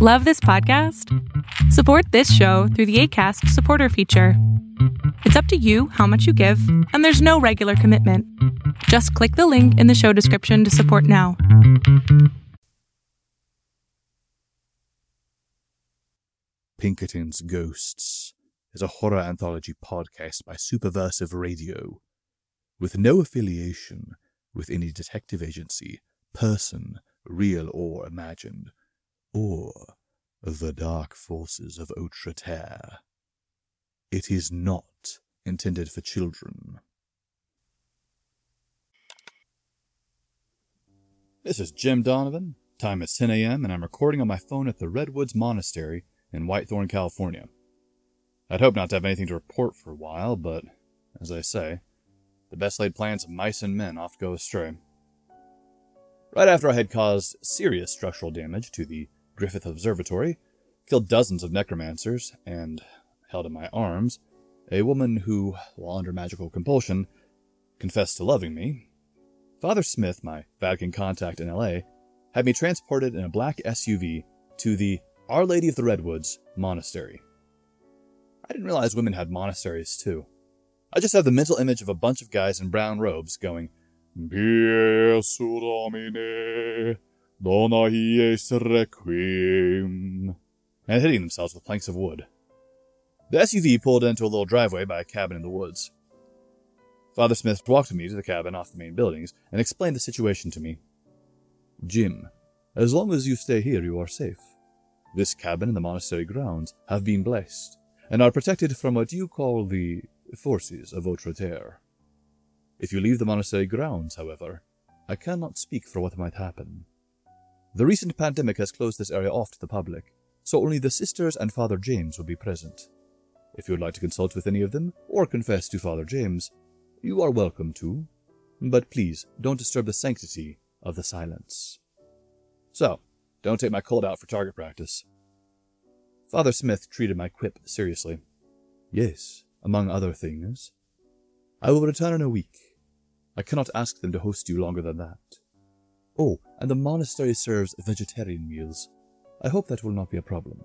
Love this podcast? Support this show through the ACAST supporter feature. It's up to you how much you give, and there's no regular commitment. Just click the link in the show description to support now. Pinkerton's Ghosts is a horror anthology podcast by Superversive Radio, with no affiliation with any detective agency, person, real or imagined, or the dark forces of Autre Terre. It is not intended for children. This is Jim Donovan. Time is 10 a.m., and I'm recording on my phone at the Redwoods Monastery in Whitethorn, California. I'd hope not to have anything to report for a while, but, as I say, the best laid plans of mice and men oft go astray. Right after I had caused serious structural damage to the Griffith Observatory, killed dozens of necromancers, and held in my arms a woman who, while under magical compulsion, confessed to loving me, Father Smith, my Vatican contact in LA, had me transported in a black SUV to the Our Lady of the Redwoods monastery. I didn't realize women had monasteries too. I just have the mental image of a bunch of guys in brown robes going, Pie Jesu Domine, dona eis requiem, and hitting themselves with planks of wood. The SUV pulled into a little driveway by a cabin in the woods. Father Smith walked me to the cabin off the main buildings and explained the situation to me. Jim, as long as you stay here, you are safe. This cabin and the monastery grounds have been blessed and are protected from what you call the forces of Autre Terre. If you leave the monastery grounds, however, I cannot speak for what might happen. The recent pandemic has closed this area off to the public, so only the sisters and Father James will be present. If you would like to consult with any of them, or confess to Father James, you are welcome to, but please don't disturb the sanctity of the silence. So, don't take my Colt out for target practice. Father Smith treated my quip seriously. Yes, among other things. I will return in a week. I cannot ask them to host you longer than that. Oh, and the monastery serves vegetarian meals. I hope that will not be a problem.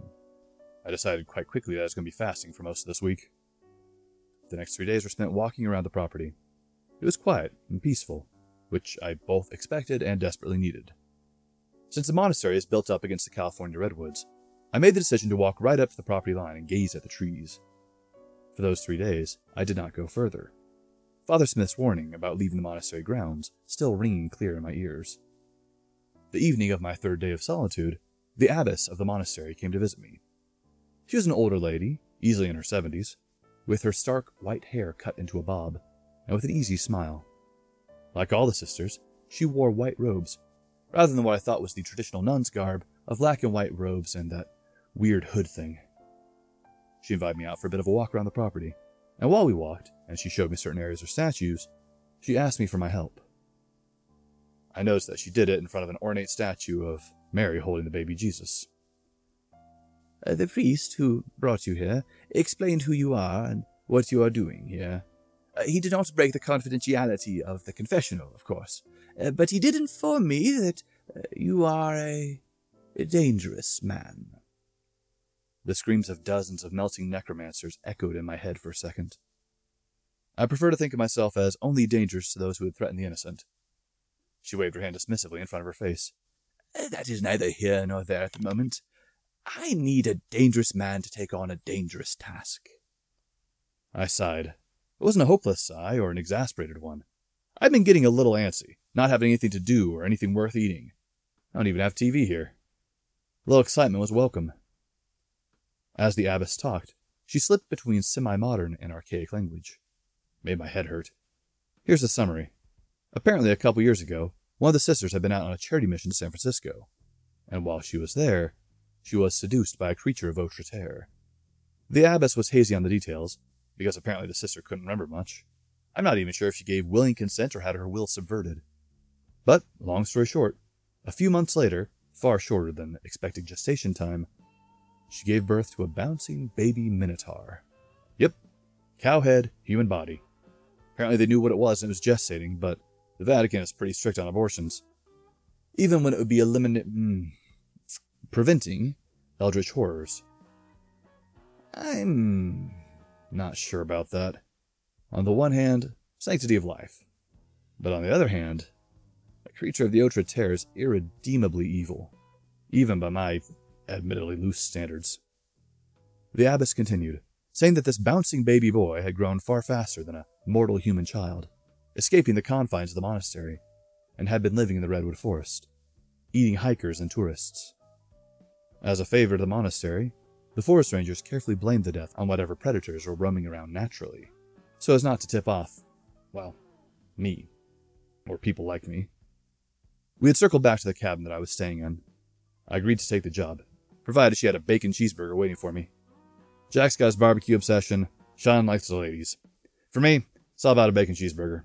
I decided quite quickly that I was going to be fasting for most of this week. The next three days were spent walking around the property. It was quiet and peaceful, which I both expected and desperately needed. Since the monastery is built up against the California redwoods, I made the decision to walk right up to the property line and gaze at the trees. For those three days, I did not go further. Father Smith's warning about leaving the monastery grounds still ringing clear in my ears. The evening of my third day of solitude, the abbess of the monastery came to visit me. She was an older lady, easily in her seventies, with her stark white hair cut into a bob, and with an easy smile. Like all the sisters, she wore white robes, rather than what I thought was the traditional nun's garb of black and white robes and that weird hood thing. She invited me out for a bit of a walk around the property, and while we walked, and she showed me certain areas or statues, she asked me for my help. I noticed that she did it in front of an ornate statue of Mary holding the baby Jesus. Uh, the priest who brought you here explained who you are and what you are doing here. Uh, he did not break the confidentiality of the confessional, of course, uh, but he did inform me that uh, you are a, a dangerous man. The screams of dozens of melting necromancers echoed in my head for a second. I prefer to think of myself as only dangerous to those who would threaten the innocent. She waved her hand dismissively in front of her face. Uh, that is neither here nor there at the moment. I need a dangerous man to take on a dangerous task. I sighed. It wasn't a hopeless sigh or an exasperated one. I'd been getting a little antsy, not having anything to do or anything worth eating. I don't even have TV here. A little excitement was welcome. As the abbess talked, she slipped between semi modern and archaic language. Made my head hurt. Here's the summary. Apparently, a couple years ago, one of the sisters had been out on a charity mission to San Francisco, and while she was there, she was seduced by a creature of Autre. The abbess was hazy on the details, because apparently the sister couldn't remember much. I'm not even sure if she gave willing consent or had her will subverted. But, long story short, a few months later, far shorter than expected gestation time, she gave birth to a bouncing baby minotaur. Yep, cow head, human body. Apparently they knew what it was and it was gestating, but the Vatican is pretty strict on abortions. Even when it would be eliminated, mm, preventing eldritch horrors. I'm not sure about that. On the one hand, sanctity of life. But on the other hand, a creature of the Outre Terre is irredeemably evil, even by my admittedly loose standards. The abbess continued, saying that this bouncing baby boy had grown far faster than a mortal human child, escaping the confines of the monastery, and had been living in the redwood forest, eating hikers and tourists. As a favor to the monastery, the forest rangers carefully blamed the death on whatever predators were roaming around naturally, so as not to tip off, well, me, or people like me. We had circled back to the cabin that I was staying in. I agreed to take the job, provided she had a bacon cheeseburger waiting for me. Jack's got his barbecue obsession, Sean likes the ladies. For me, it's all about a bacon cheeseburger.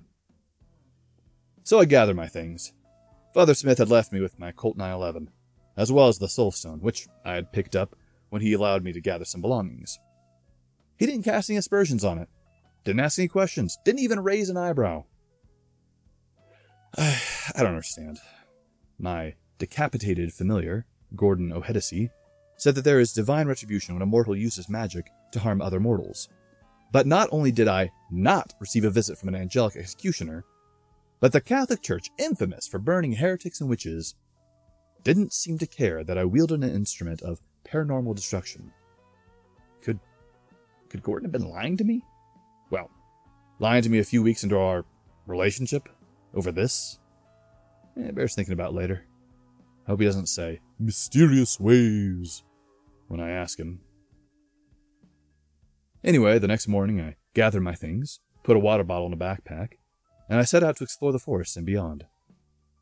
So I gathered my things. Father Smith had left me with my Colt 911, as well as the Soulstone, which I had picked up when he allowed me to gather some belongings. He didn't cast any aspersions on it, didn't ask any questions, didn't even raise an eyebrow. I don't understand. My decapitated familiar, Gordon O'Hedesy, said that there is divine retribution when a mortal uses magic to harm other mortals. But not only did I not receive a visit from an angelic executioner, but the Catholic Church, infamous for burning heretics and witches, didn't seem to care that I wielded an instrument of paranormal destruction. Could could Gordon have been lying to me? Well, lying to me a few weeks into our relationship over this? Eh, bears thinking about later. Hope he doesn't say mysterious waves when I ask him. Anyway, the next morning I gathered my things, put a water bottle in a backpack, and I set out to explore the forest and beyond.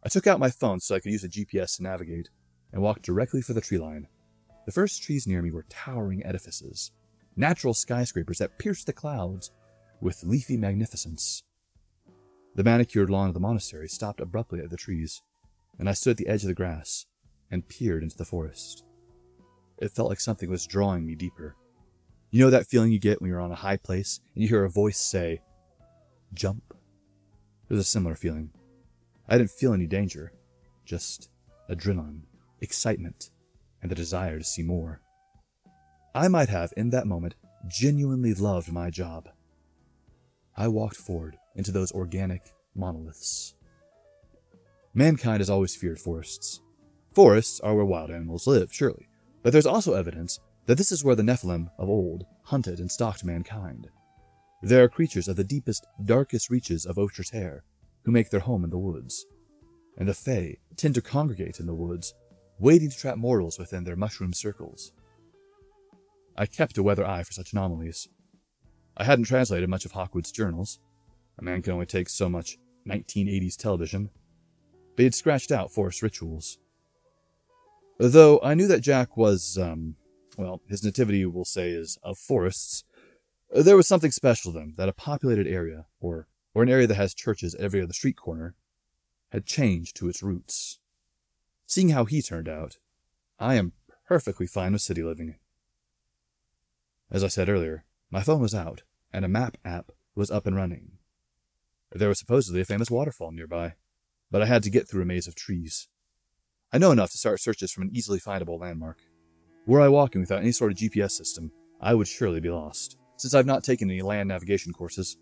I took out my phone so I could use a GPS to navigate, and walked directly for the tree line. The first trees near me were towering edifices, natural skyscrapers that pierced the clouds with leafy magnificence. The manicured lawn of the monastery stopped abruptly at the trees, and I stood at the edge of the grass and peered into the forest. It felt like something was drawing me deeper. You know that feeling you get when you're on a high place and you hear a voice say, Jump? It was a similar feeling. I didn't feel any danger, just adrenaline, excitement, and the desire to see more. I might have, in that moment, genuinely loved my job. I walked forward into those organic monoliths. Mankind has always feared forests. Forests are where wild animals live, surely, but there's also evidence that this is where the Nephilim of old hunted and stalked mankind. There are creatures of the deepest, darkest reaches of Outre Terre who make their home in the woods, and the Fae tend to congregate in the woods waiting to trap mortals within their mushroom circles. I kept a weather eye for such anomalies. I hadn't translated much of Hawkwood's journals. A man can only take so much 1980s television. But he'd scratched out forest rituals. Though I knew that Jack was, um, well, his nativity, we'll say, is of forests, Uh, there was something special to them that a populated area, or, or an area that has churches at every other street corner, had changed to its roots. Seeing how he turned out, I am perfectly fine with city living. As I said earlier, my phone was out, and a map app was up and running. There was supposedly a famous waterfall nearby, but I had to get through a maze of trees. I know enough to start searches from an easily findable landmark. Were I walking without any sort of GPS system, I would surely be lost, since I've not taken any land navigation courses.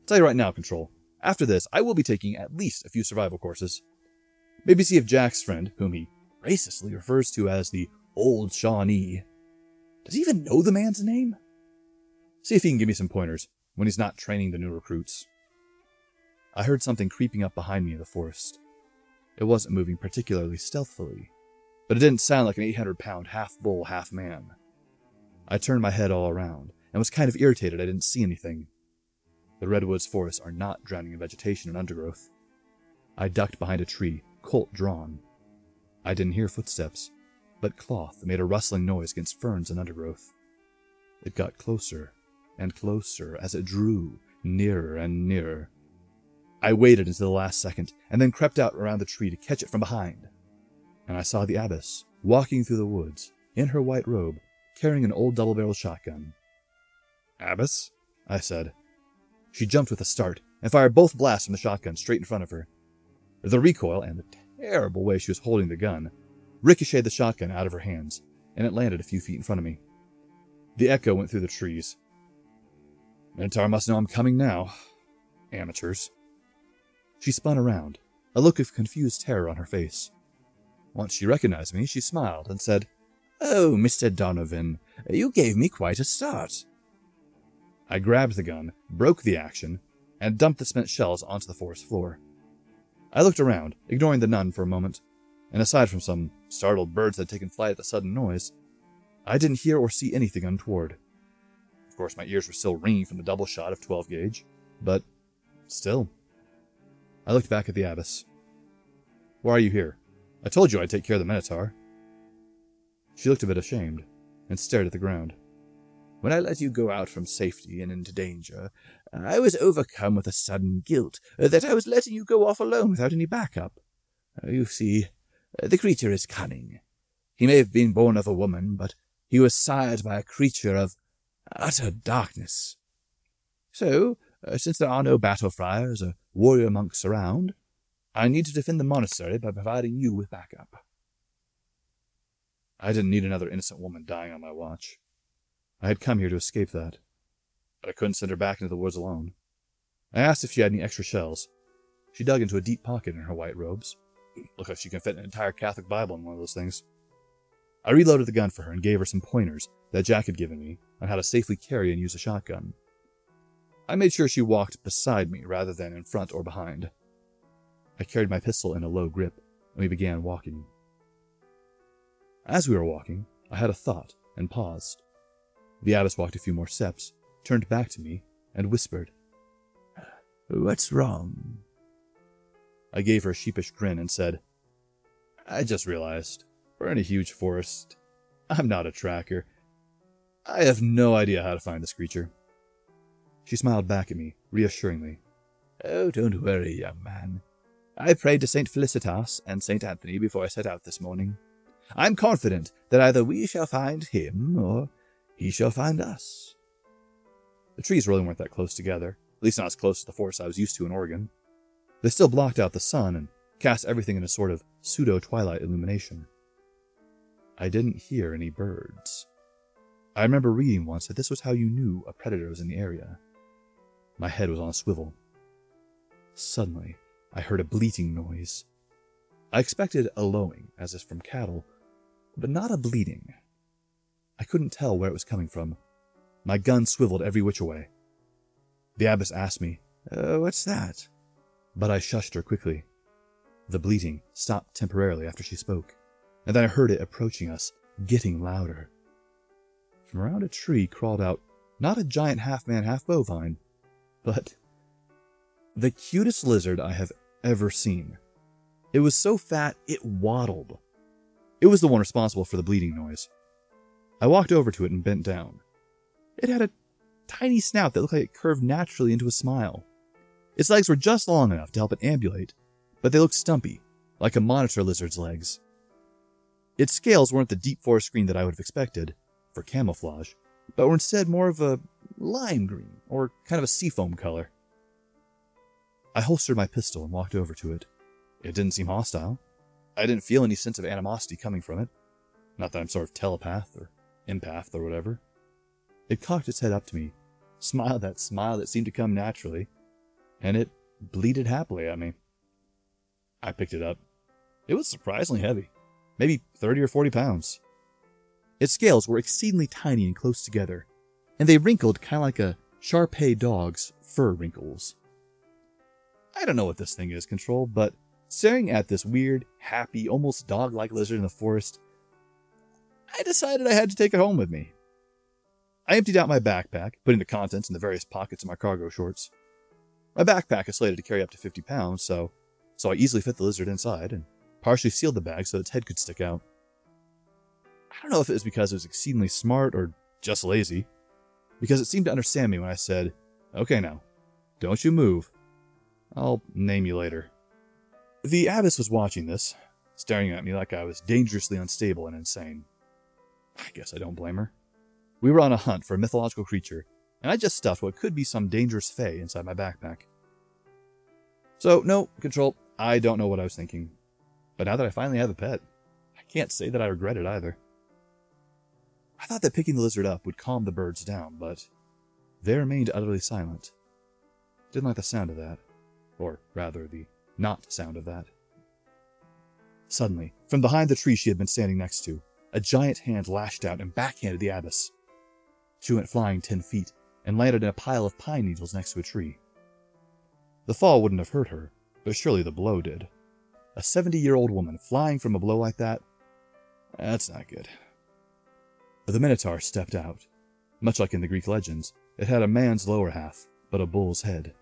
I'll tell you right now, Control, after this, I will be taking at least a few survival courses. Maybe see if Jack's friend, whom he racistly refers to as the Old Shawnee, does he even know the man's name? See if he can give me some pointers when he's not training the new recruits. I heard something creeping up behind me in the forest. It wasn't moving particularly stealthily, but it didn't sound like an 800 pound half bull, half man. I turned my head all around and was kind of irritated I didn't see anything. The redwoods forests are not drowning in vegetation and undergrowth. I ducked behind a tree Colt drawn. I didn't hear footsteps, but cloth made a rustling noise against ferns and undergrowth. It got closer and closer as it drew nearer and nearer. I waited until the last second and then crept out around the tree to catch it from behind. And I saw the abbess walking through the woods in her white robe, carrying an old double barreled shotgun. Abbess? I said. She jumped with a start and fired both blasts from the shotgun straight in front of her. The recoil and the terrible way she was holding the gun ricocheted the shotgun out of her hands and it landed a few feet in front of me. The echo went through the trees. Minotaur must know I'm coming now. Amateurs. She spun around, a look of confused terror on her face. Once she recognized me, she smiled and said, Oh, Mr. Donovan, you gave me quite a start. I grabbed the gun, broke the action, and dumped the spent shells onto the forest floor. I looked around, ignoring the nun for a moment, and aside from some startled birds that had taken flight at the sudden noise, I didn't hear or see anything untoward. Of course, my ears were still ringing from the double shot of 12 gauge, but still. I looked back at the abbess. Why are you here? I told you I'd take care of the Minotaur. She looked a bit ashamed and stared at the ground. When I let you go out from safety and into danger, I was overcome with a sudden guilt that I was letting you go off alone without any backup. You see, the creature is cunning. He may have been born of a woman, but he was sired by a creature of utter darkness. So, uh, since there are no battle friars or warrior monks around, I need to defend the monastery by providing you with backup. I didn't need another innocent woman dying on my watch. I had come here to escape that, but I couldn't send her back into the woods alone. I asked if she had any extra shells. She dug into a deep pocket in her white robes. Looked like she could fit an entire Catholic Bible in one of those things. I reloaded the gun for her and gave her some pointers that Jack had given me on how to safely carry and use a shotgun. I made sure she walked beside me rather than in front or behind. I carried my pistol in a low grip, and we began walking. As we were walking, I had a thought and paused. The abbess walked a few more steps, turned back to me, and whispered, What's wrong? I gave her a sheepish grin and said, I just realized we're in a huge forest. I'm not a tracker. I have no idea how to find this creature. She smiled back at me, reassuringly. Oh, don't worry, young man. I prayed to St. Felicitas and St. Anthony before I set out this morning. I'm confident that either we shall find him or he shall find us. The trees really weren't that close together, at least not as close as the forest I was used to in Oregon. They still blocked out the sun and cast everything in a sort of pseudo twilight illumination. I didn't hear any birds. I remember reading once that this was how you knew a predator was in the area. My head was on a swivel. Suddenly, I heard a bleating noise. I expected a lowing, as if from cattle, but not a bleating. I couldn't tell where it was coming from. My gun swiveled every which way. The abbess asked me, uh, What's that? But I shushed her quickly. The bleating stopped temporarily after she spoke, and then I heard it approaching us, getting louder. From around a tree crawled out not a giant half man, half bovine, but the cutest lizard I have ever seen. It was so fat it waddled. It was the one responsible for the bleeding noise. I walked over to it and bent down. It had a tiny snout that looked like it curved naturally into a smile. Its legs were just long enough to help it ambulate, but they looked stumpy, like a monitor lizard's legs. Its scales weren't the deep forest green that I would have expected, for camouflage, but were instead more of a lime green, or kind of a seafoam color. I holstered my pistol and walked over to it. It didn't seem hostile. I didn't feel any sense of animosity coming from it. Not that I'm sort of telepath or empath or whatever. It cocked its head up to me, smiled that smile that seemed to come naturally, and it bleated happily at me. I picked it up. It was surprisingly heavy, maybe 30 or 40 pounds. Its scales were exceedingly tiny and close together, and they wrinkled kind of like a Shar Pei dog's fur wrinkles. I don't know what this thing is, Control, but staring at this weird, happy, almost dog like lizard in the forest I decided I had to take it home with me. I emptied out my backpack, putting the contents in the various pockets of my cargo shorts. My backpack is slated to carry up to 50 pounds, so, so I easily fit the lizard inside and partially sealed the bag so its head could stick out. I don't know if it was because it was exceedingly smart or just lazy, because it seemed to understand me when I said, Okay now, don't you move. I'll name you later. The abbess was watching this, staring at me like I was dangerously unstable and insane. I guess I don't blame her. We were on a hunt for a mythological creature, and I just stuffed what could be some dangerous fae inside my backpack. So, no, Control, I don't know what I was thinking. But now that I finally have a pet, I can't say that I regret it either. I thought that picking the lizard up would calm the birds down, but they remained utterly silent. Didn't like the sound of that. Or rather, the not sound of that. Suddenly, from behind the tree she had been standing next to, a giant hand lashed out and backhanded the abbess. She went flying ten feet and landed in a pile of pine needles next to a tree. The fall wouldn't have hurt her, but surely the blow did. A 70 year old woman flying from a blow like that? That's not good. The Minotaur stepped out. Much like in the Greek legends, it had a man's lower half, but a bull's head.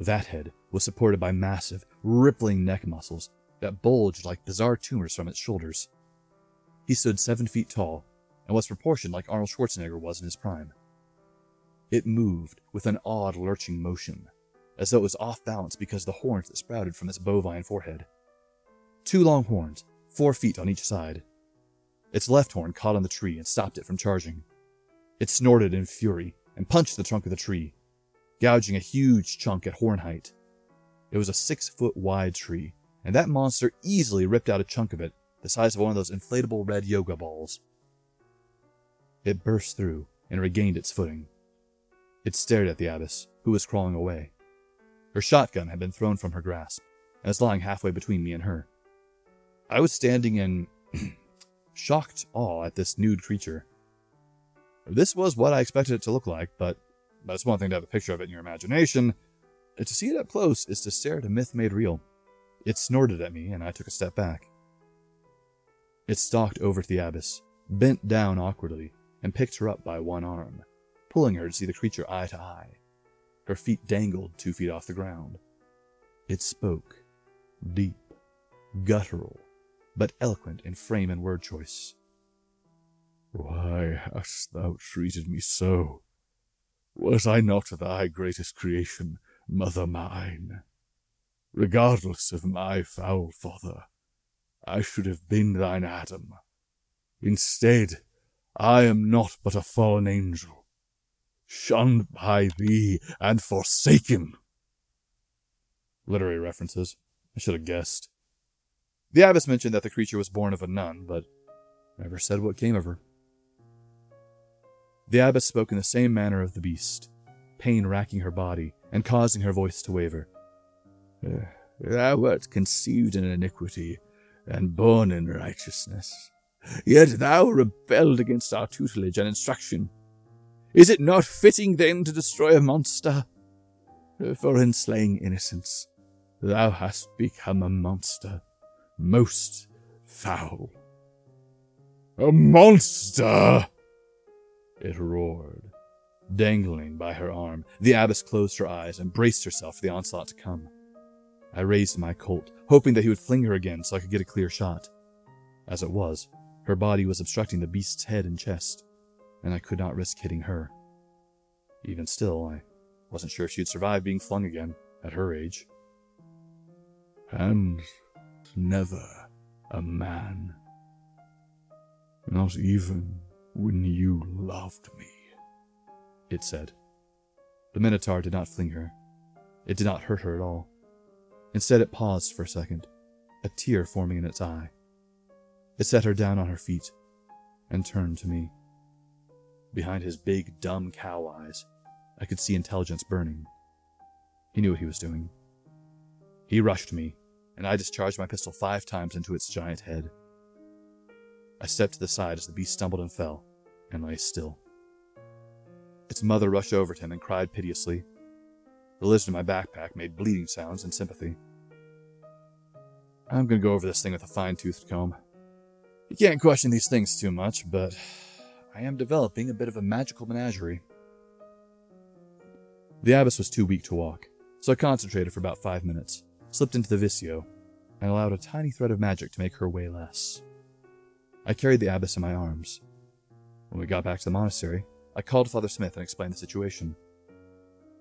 That head was supported by massive, rippling neck muscles that bulged like bizarre tumors from its shoulders. He stood seven feet tall and was proportioned like Arnold Schwarzenegger was in his prime. It moved with an odd lurching motion, as though it was off balance because of the horns that sprouted from its bovine forehead. Two long horns, four feet on each side. Its left horn caught on the tree and stopped it from charging. It snorted in fury and punched the trunk of the tree, gouging a huge chunk at horn height. It was a six foot wide tree, and that monster easily ripped out a chunk of it the size of one of those inflatable red yoga balls. It burst through and regained its footing. It stared at the abbess, who was crawling away. Her shotgun had been thrown from her grasp and was lying halfway between me and her. I was standing in shocked awe at this nude creature. This was what I expected it to look like, but that's one thing to have a picture of it in your imagination. To see it up close is to stare at a myth made real. It snorted at me, and I took a step back. It stalked over to the abbess, bent down awkwardly, and picked her up by one arm, pulling her to see the creature eye to eye. Her feet dangled two feet off the ground. It spoke, deep, guttural, but eloquent in frame and word choice. Why hast thou treated me so? Was I not thy greatest creation, mother mine? Regardless of my foul father, I should have been thine Adam. Instead, I am not but a fallen angel, shunned by thee and forsaken. Literary references. I should have guessed. The abbess mentioned that the creature was born of a nun, but never said what came of her. The abbess spoke in the same manner of the beast, pain racking her body and causing her voice to waver. Uh, thou wert conceived in iniquity and born in righteousness. Yet thou rebelled against our tutelage and instruction. Is it not fitting then to destroy a monster? For in slaying innocence, thou hast become a monster, most foul. A monster! It roared. Dangling by her arm, the abbess closed her eyes and braced herself for the onslaught to come. I raised my Colt, hoping that he would fling her again so I could get a clear shot. As it was, her body was obstructing the beast's head and chest, and I could not risk hitting her. Even still, I wasn't sure if she'd survive being flung again at her age. And never a man. Not even when you loved me, it said. The Minotaur did not fling her. It did not hurt her at all. Instead, it paused for a second, a tear forming in its eye. It set her down on her feet and turned to me. Behind his big, dumb cow eyes, I could see intelligence burning. He knew what he was doing. He rushed me, and I discharged my pistol five times into its giant head. I stepped to the side as the beast stumbled and fell, and lay still. Its mother rushed over to him and cried piteously. The lizard in my backpack made bleeding sounds in sympathy. I'm gonna go over this thing with a fine toothed comb. You can't question these things too much, but I am developing a bit of a magical menagerie. The abbess was too weak to walk, so I concentrated for about five minutes, slipped into the Visio, and allowed a tiny thread of magic to make her weigh less. I carried the abbess in my arms. When we got back to the monastery, I called Father Smith and explained the situation.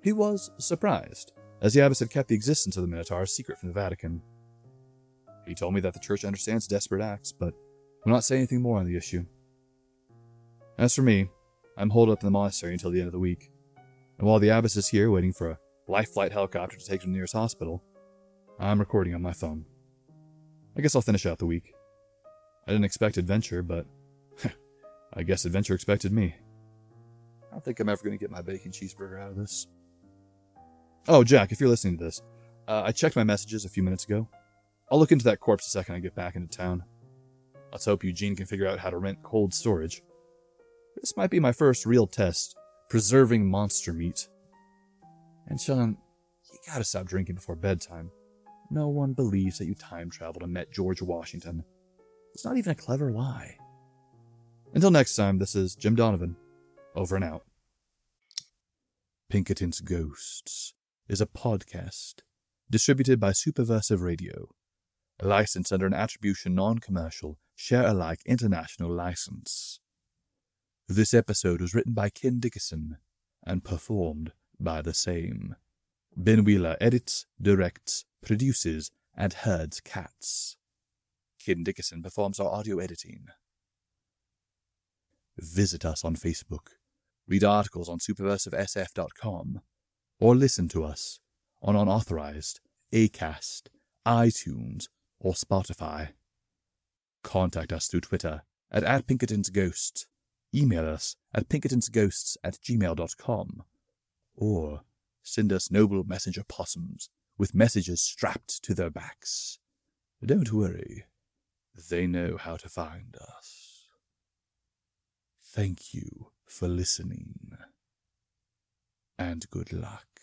He was surprised, as the abbess had kept the existence of the Minotaur a secret from the Vatican. He told me that the church understands desperate acts, but will not say anything more on the issue. As for me, I'm holed up in the monastery until the end of the week, and while the abbess is here waiting for a life flight helicopter to take to the nearest hospital, I'm recording on my phone. I guess I'll finish out the week. I didn't expect adventure, but I guess adventure expected me. I don't think I'm ever going to get my bacon cheeseburger out of this. Oh, Jack, if you're listening to this, uh, I checked my messages a few minutes ago. I'll look into that corpse the second I get back into town. Let's hope Eugene can figure out how to rent cold storage. This might be my first real test, preserving monster meat. And Sean, you gotta stop drinking before bedtime. No one believes that you time traveled and met George Washington. It's not even a clever lie. Until next time, this is Jim Donovan. Over and out. Pinkerton's Ghosts is a podcast distributed by Superversive Radio, licensed under an attribution non commercial, share alike international license. This episode was written by Ken Dickerson and performed by the same. Ben Wheeler edits, directs, produces, and herds cats. Ken Dickerson performs our audio editing. Visit us on Facebook, read articles on superversivesf.com, or listen to us on unauthorized Acast, iTunes, or Spotify. Contact us through Twitter at, at email us at pinkertonsghosts at gmail.com, or send us noble messenger possums with messages strapped to their backs. Don't worry, they know how to find us. Thank you for listening, and good luck.